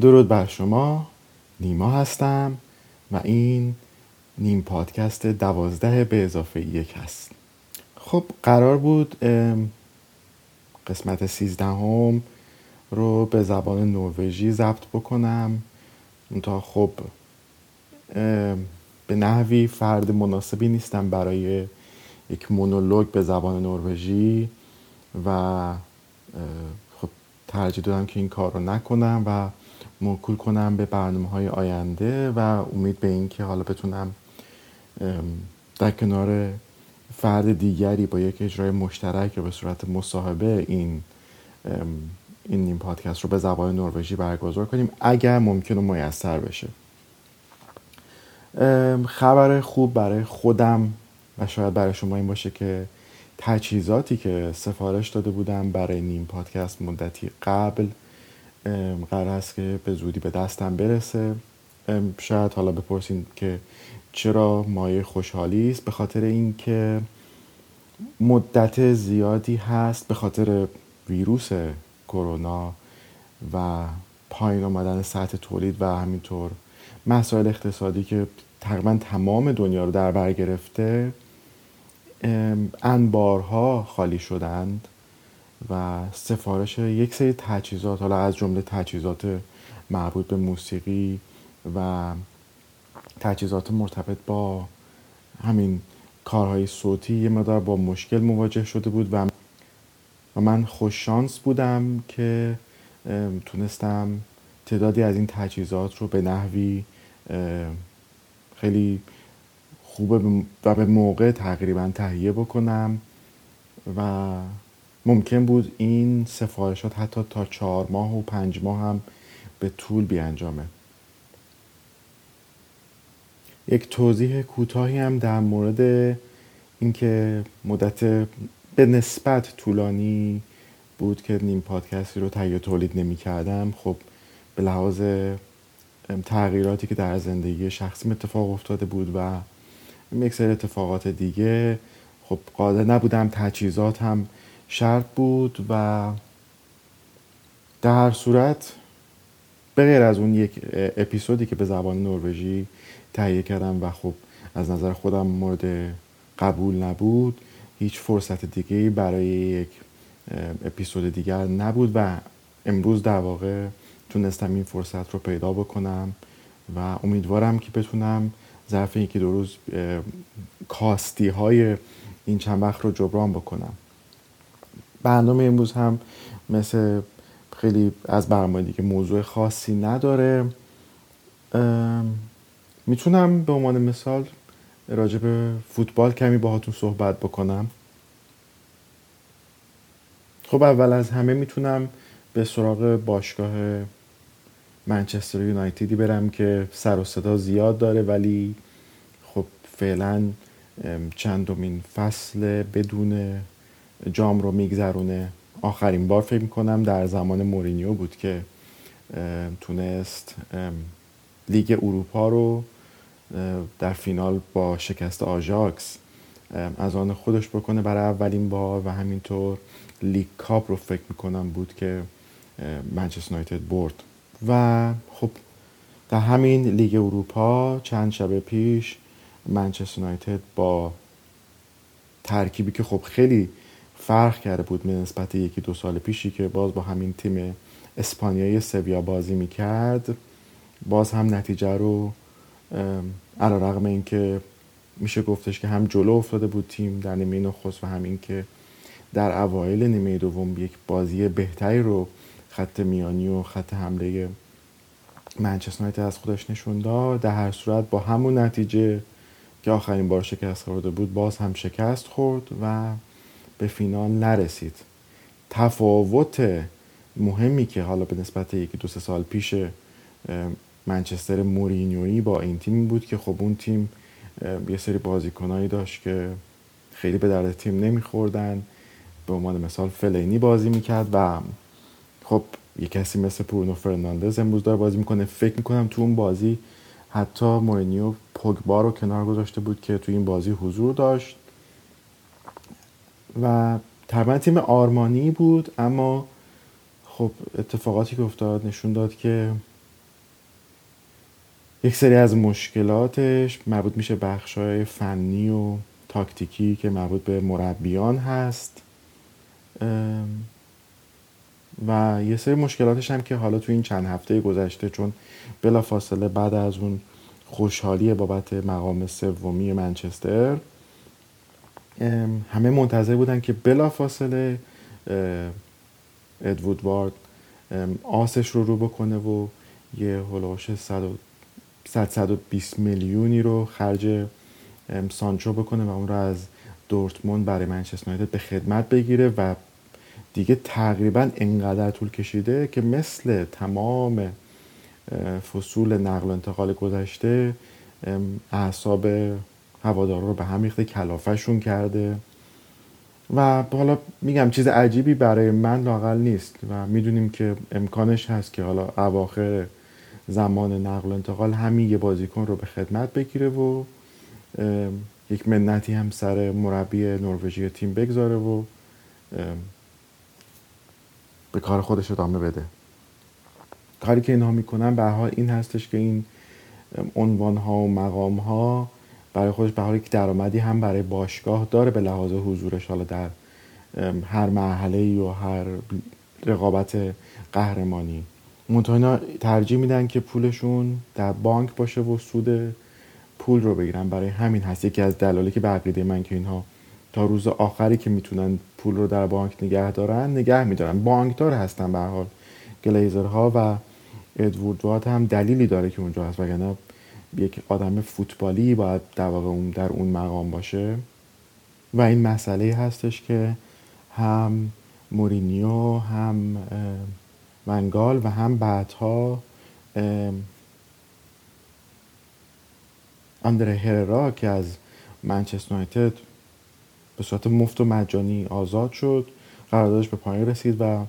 درود بر شما. نیما هستم و این نیم پادکست دوازده به اضافه یک هست. خب قرار بود قسمت سیزدهم رو به زبان نروژی ضبط بکنم. تا خب به نحوی فرد مناسبی نیستم برای یک مونولوگ به زبان نروژی و خب ترجیح دادم که این کار رو نکنم و موکول کنم به برنامه های آینده و امید به این که حالا بتونم در کنار فرد دیگری با یک اجرای مشترک یا به صورت مصاحبه این این نیم پادکست رو به زبان نروژی برگزار کنیم اگر ممکن و میسر بشه. خبر خوب برای خودم و شاید برای شما این باشه که تجهیزاتی که سفارش داده بودم برای نیم پادکست مدتی قبل قرار است که به زودی به دستم برسه. شاید حالا بپرسین که چرا مایه خوشحالی است به خاطر اینکه مدت زیادی هست به خاطر ویروس کرونا و پایین آمدن سطح تولید و همینطور مسائل اقتصادی که تقریبا تمام دنیا رو در بر گرفته انبارها خالی شدند. و سفارش یک سری تجهیزات حالا از جمله تجهیزات مربوط به موسیقی و تجهیزات مرتبط با همین کارهای صوتی یه مدار با مشکل مواجه شده بود و من خوششانس بودم که تونستم تعدادی از این تجهیزات رو به نحوی خیلی خوبه و به موقع تقریبا تهیه بکنم و ممکن بود این سفارشات حتی تا چهار ماه و پنج ماه هم به طول بیانجامه. یک توضیح کوتاهی هم در مورد اینکه مدت به نسبت طولانی بود که نیم پادکستی رو تهیه تولید نمی کردم. خب به لحاظ تغییراتی که در زندگی شخصی اتفاق افتاده بود و یک سری اتفاقات دیگه. خب قادر نبودم تجهیزات هم شرط بود و در هر صورت به غیر از اون یک اپیزودی که به زبان نروژی تهیه کردم و خب از نظر خودم مورد قبول نبود هیچ فرصت دیگه برای یک اپیزود دیگر نبود و امروز در واقع تونستم این فرصت رو پیدا بکنم و امیدوارم که بتونم ظرف یکی دو روز کاستی های این چند وقت رو جبران بکنم. برنامه امروز هم مثل خیلی از برنامه دیگه موضوع خاصی نداره. می‌تونم به عنوان مثال راجع به فوتبال کمی باهاتون صحبت بکنم. خب اول از همه می‌تونم به سراغ باشگاه منچستر یونایتدی برم که سر و صدا زیاد داره ولی خب فعلا چندمین فصل بدون جام رو میگذرونه. آخرین بار فکر می‌کنم در زمان مورینیو بود که تونست لیگ اروپا رو در فینال با شکست آژاکس از آن خودش بکنه برای اولین بار و همینطور لیگ کاپ رو فکر می‌کنم بود که منچستر یونایتد برد. و خب در همین لیگ اروپا چند شب پیش منچستر یونایتد با ترکیبی که خب خیلی فرق کرده بود به نسبت یکی دو سال پیشی که باز با همین تیم اسپانیایی سویا بازی می‌کرد باز هم نتیجه رو علا رقم این که میشه گفتش که هم جلو افتاده بود تیم در نیمه نخست و همین که در اوایل نیمه دوم یک بازی بهتری رو خط میانی و خط حمله منچستر از خودش نشون داد. در هر صورت با همون نتیجه که آخرین بار شکست خورده بود باز هم شکست خورد و به فینال نرسید. تفاوت مهمی که حالا به نسبت یکی دو سال پیش منچستر مورینیویی با این تیم بود که خب اون تیم یه سری بازیکنایی داشت که خیلی به درد تیم نمیخوردن. به عنوان مثال فلینی بازی می‌کرد و خب یه کسی مثل پورنو فرناندز امروز داره بازی می‌کنه. فکر می‌کنم تو اون بازی حتی مورینیو پوگبا رو کنار گذاشته بود که تو این بازی حضور داشت. و تقریبا تیم آرمانی بود اما خب اتفاقاتی که افتاد نشون داد که یک سری از مشکلاتش مربوط میشه بخش های فنی و تاکتیکی که مربوط به مربیان هست. و یه سری مشکلاتش هم که حالا تو این چند هفته گذشته چون بلا فاصله بعد از اون خوشحالی بابت مقام سومی منچستر همه منتظر بودن که بلا فاصله ادوود وارد آسش رو رو بکنه و یه هلوش 120 میلیونی رو خرج سانچو بکنه و اون رو از دورتموند برای منچستر یونایتد به خدمت بگیره و دیگه تقریبا انقدر طول کشیده که مثل تمام فصول نقل و انتقال گذشته اعصاب هوادارا رو به هم ریخته کلافهشون کرده. و حالا میگم چیز عجیبی برای من لاقل نیست و می‌دونیم که امکانش هست که حالا اواخر زمان نقل و انتقال همین یه بازیکن رو به خدمت بگیره و یک منتی هم سر مربی نروژی تیم بگذاره و به کار خودش ادامه بده. کاری که اینها می‌کنن به حال این هستش که این عنوان ها و مقام ها برای خودش به حال یک درآمدی هم برای باشگاه داره به لحاظ حضورش حالا در هر مرحله و هر رقابت قهرمانی. منتها ترجیح میدن که پولشون در بانک باشه و سود پول رو بگیرن. برای همین هست. یکی از دلالی که به عقیده من که اینها تا روز آخری که می‌تونن پول رو در بانک نگه دارن نگه میدارن. بانکدار هستن به حال گلیزرها و ادوارد هم دلیلی داره که اونجا هست. وگرنه یک آدم فوتبالی باید در واقع اون در اون مقام باشه. و این مسئله هستش که هم مورینیو هم منگال و هم بعدها اندره هررا که از منچستر یونایتد به صورت مفت و مجانی آزاد شد قراردادش به پایان رسید و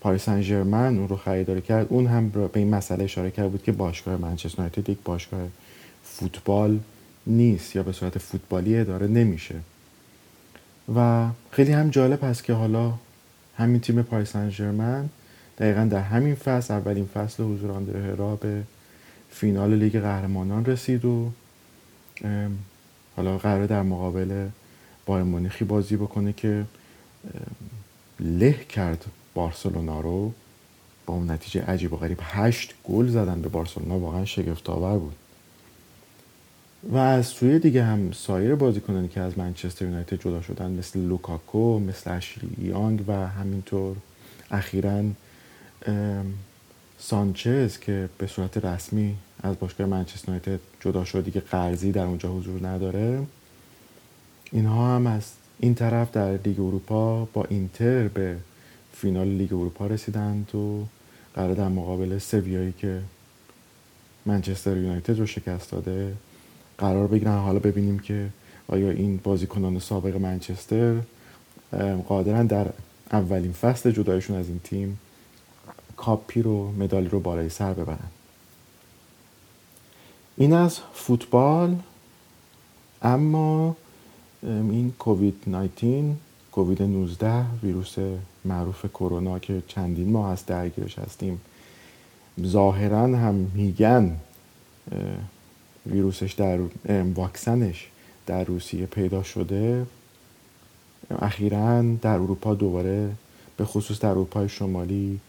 پاریس سن اون رو خریداری کرد. اون هم به این مسئله اشاره کرد بود که باشگاه منچستر یونایتد یک باشگاه فوتبال نیست یا به صورت فوتبالی اداره نمیشه. و خیلی هم جالب هست که حالا همین تیم پاریس سن دقیقا در همین فصل اولین فصل حضور آندره هرا به فینال لیگ قهرمانان رسید و حالا قرار در مقابل بایر مونیخی بازی بکنه که له کرد. بارسلونا رو با اون نتیجه عجیب و غریب هشت گل زدن به بارسلونا واقعا شگفت آور بود. و از سوی دیگه هم سایر بازیکنانی که از منچستر یونایتد جدا شدن مثل لوکاکو مثل اشلی یانگ و همینطور اخیرا سانچز که به صورت رسمی از باشگاه منچستر یونایتد جدا شد دیگه قرضی در اونجا حضور نداره. اینها هم از این طرف در لیگ اروپا با اینتر به فینال لیگ اروپا رسیدند و قرار در مقابل سویایی که منچستر یونایتد رو شکست داده قرار بگیرن. حالا ببینیم که آیا این بازیکنان سابق منچستر قادرن در اولین فصل جدایشون از این تیم کاپی رو مدالی رو بالای سر ببرن. این از فوتبال. اما این کووید 19 کووید 19 ویروس معروف کرونا که چندین ماه هست درگیرش هستیم ظاهرا هم میگن ویروسش در واکسنش در روسیه پیدا شده. اخیرا در اروپا دوباره به خصوص در اروپای شمالی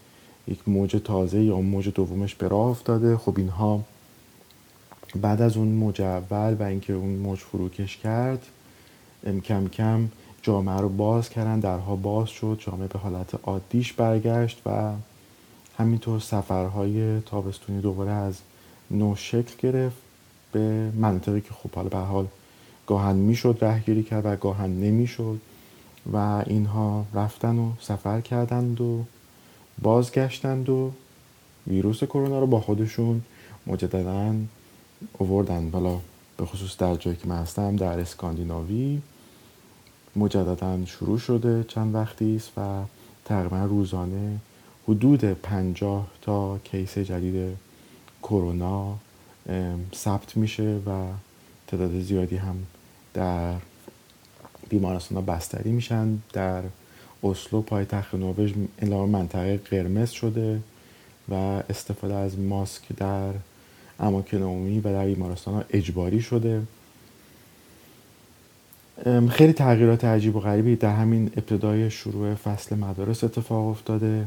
یک موج تازه یا موج دومش به راه افتاده. خب اینها بعد از اون موج اول و اینکه اون موج فروکش کرد کم کم جامعه رو باز کردن درها باز شد جامعه به حالت عادیش برگشت و همینطور سفرهای تابستونی دوباره از نو شکل گرفت به منطقی که خب حالا به حال گاهن می‌شد رهگیری کرد و گاهن نمی‌شد و اینها رفتن و سفر کردند و بازگشتند و ویروس کرونا رو با خودشون مجددا اووردن بالا به خصوص در جایی که من هستم در اسکاندیناوی. مجددا شروع شده چند وقتی است و تقریبا روزانه حدود پنجاه تا کیس جدید کرونا ثبت میشه و تعداد زیادی هم در بیمارستان ها بستری میشن. در اسلو پایتخت نروژ اعلام منطقه قرمز شده و استفاده از ماسک در اماکن عمومی و در بیمارستان ها اجباری شده. خیلی تغییرات عجیب و غریبی در همین ابتدای شروع فصل مدارس اتفاق افتاده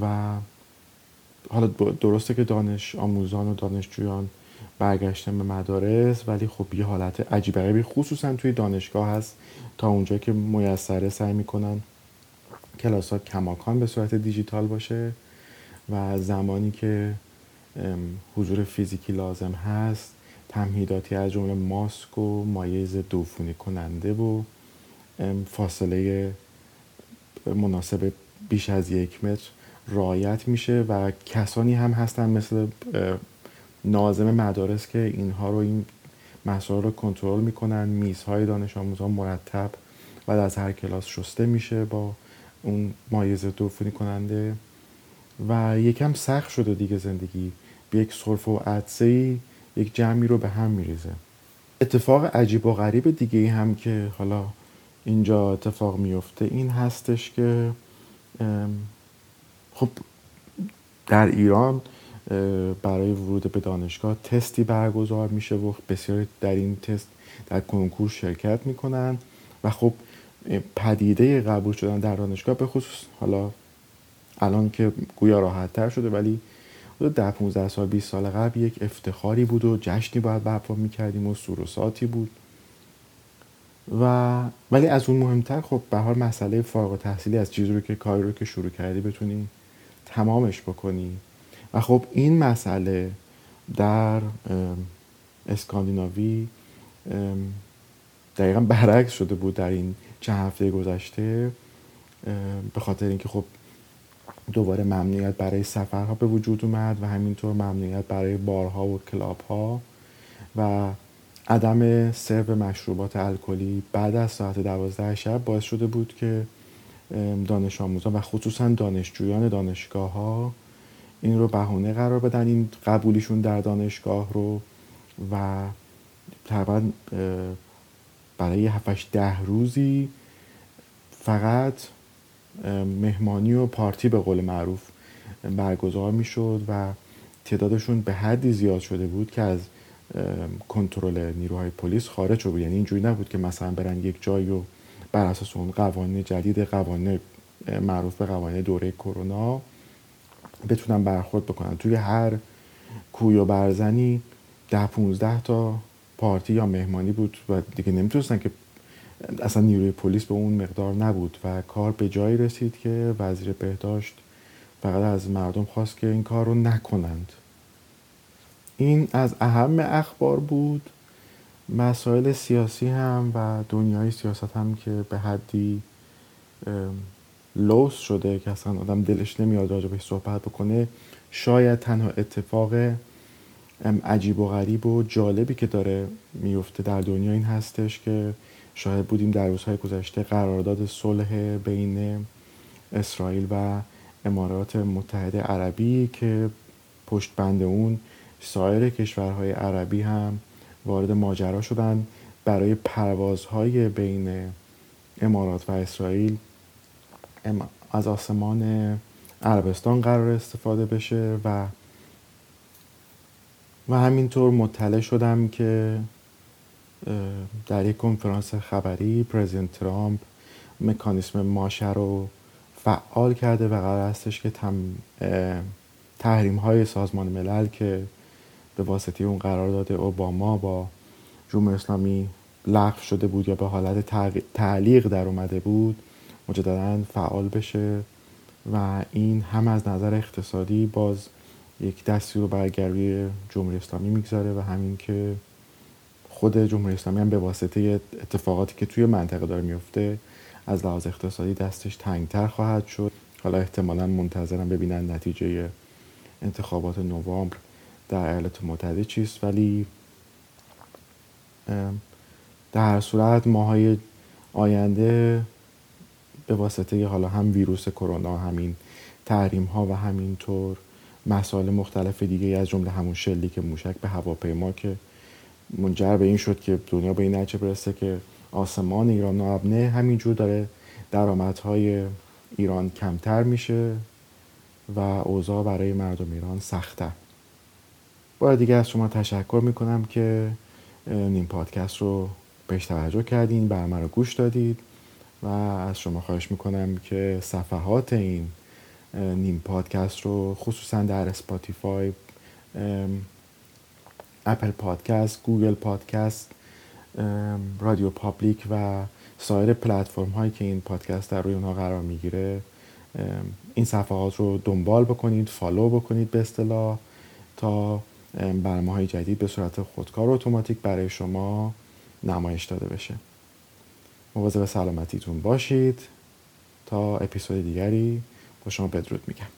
و حالا درسته که دانش آموزان و دانشجویان برگشتن به مدارس ولی خب یه حالت عجیب غریبی خصوصا توی دانشگاه هست تا اونجا که میسره سعی می‌کنن کلاس ها کماکان به صورت دیجیتال باشه و زمانی که حضور فیزیکی لازم هست تمهیداتی از جمله ماسک و مایع ضد کننده و فاصله مناسب بیش از یک متر رعایت میشه و کسانی هم هستن مثل نازم مدارس که اینها رو این مسائل رو کنترل می‌کنن میزهای دانش آموزان مرتب و از هر کلاس شسته میشه با اون مایع ضد کننده و یکم سخت شده دیگه زندگی. به یک صرف و عدسه یک جمعی رو به هم میریزه. اتفاق عجیب و غریب دیگه هم که حالا اینجا اتفاق میفته این هستش که خب در ایران برای ورود به دانشگاه تستی برگزار میشه و بسیاری در این تست در کنکور شرکت می‌کنن و خب پدیده قبول شدن در دانشگاه به خصوص حالا الان که گویا راحت تر شده ولی ده 15 سال 20 سال قبل یک افتخاری بود و جشنی باید برپا می‌کردیم و سوروساتی بود. و ولی از اون مهمتر خب به حال مسئله فارغ تحصیلی از چیزی رو که کاری رو که شروع کردی بتونی تمامش بکنی. و خب این مسئله در اسکاندیناوی دقیقا برعکس شده بود در این چند هفته گذشته به خاطر اینکه خب دوباره ممنوعیت برای سفرها به وجود اومد و همینطور ممنوعیت برای بارها و کلاب ها و عدم سرو مشروبات الکلی بعد از ساعت دوازده شب باعث شده بود که دانش آموزان و خصوصا دانشجویان دانشگاه ها این رو بهونه قرار بدن این قبولیشون در دانشگاه رو و طبعا برای 7 ده روزی فقط مهمانی و پارتی به قول معروف برگزار می‌شد و تعدادشون به حدی زیاد شده بود که از کنترل نیروهای پلیس خارج شده یعنی اینجوری نبود که مثلا برن یک جایی و بر اساس اون قوانین جدید قوانین معروف به قوانین دوره کرونا بتونن برخورد بکنن. توی هر کوی و برزنی ده 15 تا پارتی یا مهمانی بود و دیگه نمی‌تونستن که اصلا نیروی پلیس به اون مقدار نبود و کار به جایی رسید که وزیر بهداشت فقط از مردم خواست که این کار رو نکنند. این از اهم اخبار بود. مسائل سیاسی هم و دنیای سیاست هم که به حدی لوس شده که اصلا آدم دلش نمیاد راجع بهش صحبت بکنه. شاید تنها اتفاق عجیب و غریب و جالبی که داره میفته در دنیا این هستش که شاهد بودیم در روزهای گذشته قرارداد صلح بین اسرائیل و امارات متحده عربی که پشت بند اون سایر کشورهای عربی هم وارد ماجرا شدن. برای پروازهای بین امارات و اسرائیل از آسمان عربستان قرار استفاده بشه و و همینطور مطلع شدم که در یک کنفرانس خبری پرزیدنت ترامپ مکانیسم ماشه رو فعال کرده و قرار هستش که تم تحریم های سازمان ملل که به واسطه اون قرارداد اوباما با جمهوری اسلامی لغو شده بود یا به حالت تعلیق در اومده بود مجددا فعال بشه و این هم از نظر اقتصادی باز یک دستی رو برگروی جمهوری اسلامی می‌گذاره و همین که خود جمهوری اسلامی هم به واسطه اتفاقاتی که توی منطقه داره میفته از لحاظ اقتصادی دستش تنگتر خواهد شد. حالا احتمالا منتظرم ببینن نتیجه انتخابات نوامبر در ایالات متحده چیست. ولی در هر صورت ماهای آینده به واسطه حالا هم ویروس کرونا همین تحریم ها و همینطور مسائل مختلف دیگه از جمله همون شلیک موشک به هواپیما که منجر به این شد که دنیا به این نتیجه برسه که آسمان ایران و همینجور داره درآمدهای ایران کمتر میشه و اوضاع برای مردم ایران سخته بار دیگه از شما تشکر می‌کنم که نیم پادکست رو بهش توجه کردین برنامه رو گوش دادید و از شما خواهش می‌کنم که صفحات این نیم پادکست رو خصوصا در اسپاتیفای اپل پادکست گوگل پادکست رادیو پابلیک و سایر پلتفرم هایی که این پادکست در روی اونها قرار می‌گیره. این صفحات رو دنبال بکنید فالو بکنید به اصطلاح تا برنامه های جدید به صورت خودکار اتوماتیک برای شما نمایش داده بشه. مواظب سلامتیتون باشید. تا اپیزود دیگری با شما بدرود میگم.